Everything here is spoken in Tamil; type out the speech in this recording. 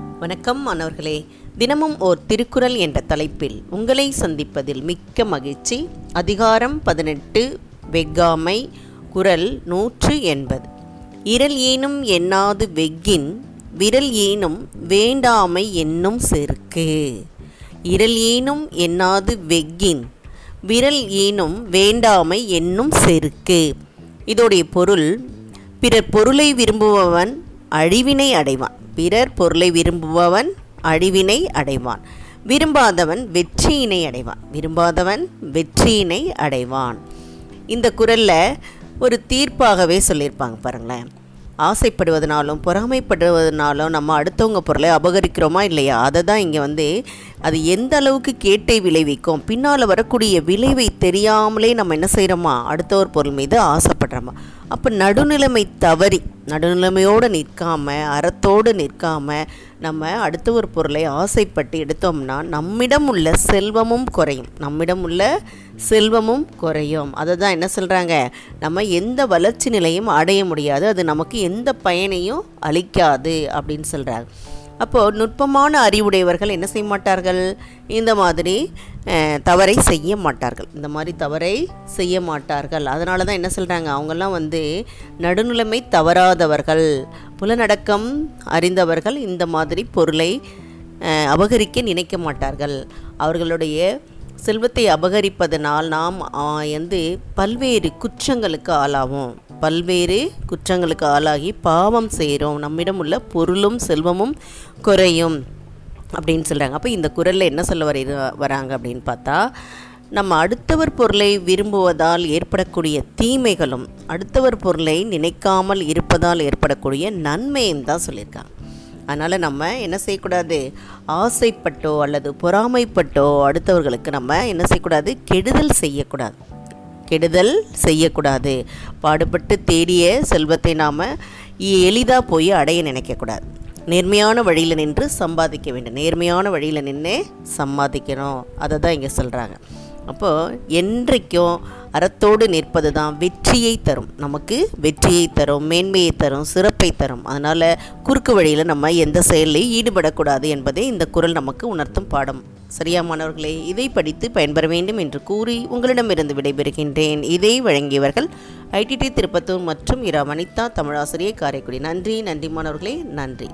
வணக்கம் மாணவர்களே. தினமும் ஓர் திருக்குறள் என்ற தலைப்பில் உங்களை சந்திப்பதில் மிக்க மகிழ்ச்சி. அதிகாரம் பதினெட்டு வெக்காமை குரல் நூற்று எண்பது. இரல் ஏனும் எண்ணாது வெக்கின் விரல் ஏனும் வேண்டாமை என்னும் செருக்கு. இரல் ஏனும் எண்ணாது வெக்கின் விரல் ஏனும் வேண்டாமை என்னும் செருக்கு. இதோடைய பொருள் பிறர் பொருளை விரும்புபவன் அழிவினை அடைவான். பிறர் பொருளை விரும்புபவன் அழிவினை அடைவான். விரும்பாதவன் வெற்றியினை அடைவான். விரும்பாதவன் வெற்றியினை அடைவான். இந்த குரலில் ஒரு தீர்ப்பாகவே சொல்லியிருப்பாங்க பாருங்களேன். ஆசைப்படுவதனாலும் பொறாமைப்படுவதனாலும் நம்ம அடுத்தவங்க பொருளை அபகரிக்கிறோமா இல்லையா? அதை தான் இங்கே வந்து அது எந்த அளவுக்கு கேட்டை விளைவிக்கும் பின்னால் வரக்கூடிய விளைவை தெரியாமலே நம்ம என்ன செய்கிறோமா அடுத்தவர் பொருள் மீது ஆசைப்படுறோமா? அப்போ நடுநிலைமை தவறி நடுநிலைமையோடு நிற்காம அறத்தோடு நிற்காம நம்ம அடுத்த ஒரு பொருளை ஆசைப்பட்டு எடுத்தோம்னா நம்மிடம் உள்ள செல்வமும் குறையும். நம்மிடம் உள்ள செல்வமும் குறையும். அதை தான் என்ன சொல்கிறாங்க நம்ம எந்த வளர்ச்சி நிலையும் அடைய முடியாது. அது நமக்கு எந்த பயனையும் அளிக்காது அப்படின்னு சொல்கிறாங்க அப்போது நுட்பமான அறிவுடையவர்கள் என்ன செய்ய மாட்டார்கள்? இந்த மாதிரி தவறை செய்ய மாட்டார்கள். இந்த மாதிரி தவறை செய்ய மாட்டார்கள். அதனால தான் என்ன சொல்கிறாங்க அவங்கெல்லாம் வந்து நடுநிலைமை தவறாதவர்கள் புலனடக்கம் அறிந்தவர்கள் இந்த மாதிரி பொருளை அபகரிக்க நினைக்க மாட்டார்கள். அவர்களுடைய செல்வத்தை அபகரிப்பதனால் நாம் வந்து பல்வேறு குற்றங்களுக்கு ஆளாவோம். பல்வேறு குற்றங்களுக்கு ஆளாகி பாவம் செய்கிறோம். நம்மிடம் உள்ள பொருளும் செல்வமும் குறையும் அப்படின்னு சொல்கிறாங்க அப்போ இந்த குரலில் என்ன சொல்ல வர வராங்க அப்படின்னு பார்த்தா நம்ம அடுத்தவர் பொருளை விரும்புவதால் ஏற்படக்கூடிய தீமைகளும் அடுத்தவர் பொருளை நினைக்காமல் இருப்பதால் ஏற்படக்கூடிய நன்மையும் தான் சொல்லியிருக்காங்க. அதனால் நம்ம என்ன செய்யக்கூடாது? ஆசைப்பட்டோ அல்லது பொறாமைப்பட்டோ அடுத்தவர்களுக்கு நம்ம என்ன செய்யக்கூடாது? கெடுதல் செய்யக்கூடாது. கெடுதல் செய்யக்கூடாது. பாடுபட்டு தேடிய செல்வத்தை நாம் எளிதாக போய் அடைய நினைக்கக்கூடாது நேர்மையான வழியில் நின்று சம்பாதிக்க வேண்டும். நேர்மையான வழியில் நின்று சம்பாதிக்கணும். அதை தான் இங்கே சொல்கிறாங்க அப்போது என்றைக்கும் அறத்தோடு நிற்பது தான் வெற்றியை தரும். நமக்கு வெற்றியை தரும் மேன்மையை தரும் சிறப்பை தரும். அதனால் குறுக்கு வழியில் நம்ம எந்த செயலையும் ஈடுபடக்கூடாது என்பதை இந்த குரல் நமக்கு உணர்த்தும் பாடம். சரியா மாணவர்களே இதை படித்து பயன்பெற வேண்டும் என்று கூறி உங்களிடமிருந்து விடைபெறுகின்றேன். இதை வழங்கியவர்கள் ஐடிடி திருப்பத்தூர் மற்றும் இரா. வனிதா தமிழாசிரியை காரைக்குடி. நன்றி நன்றி மாணவர்களே நன்றி.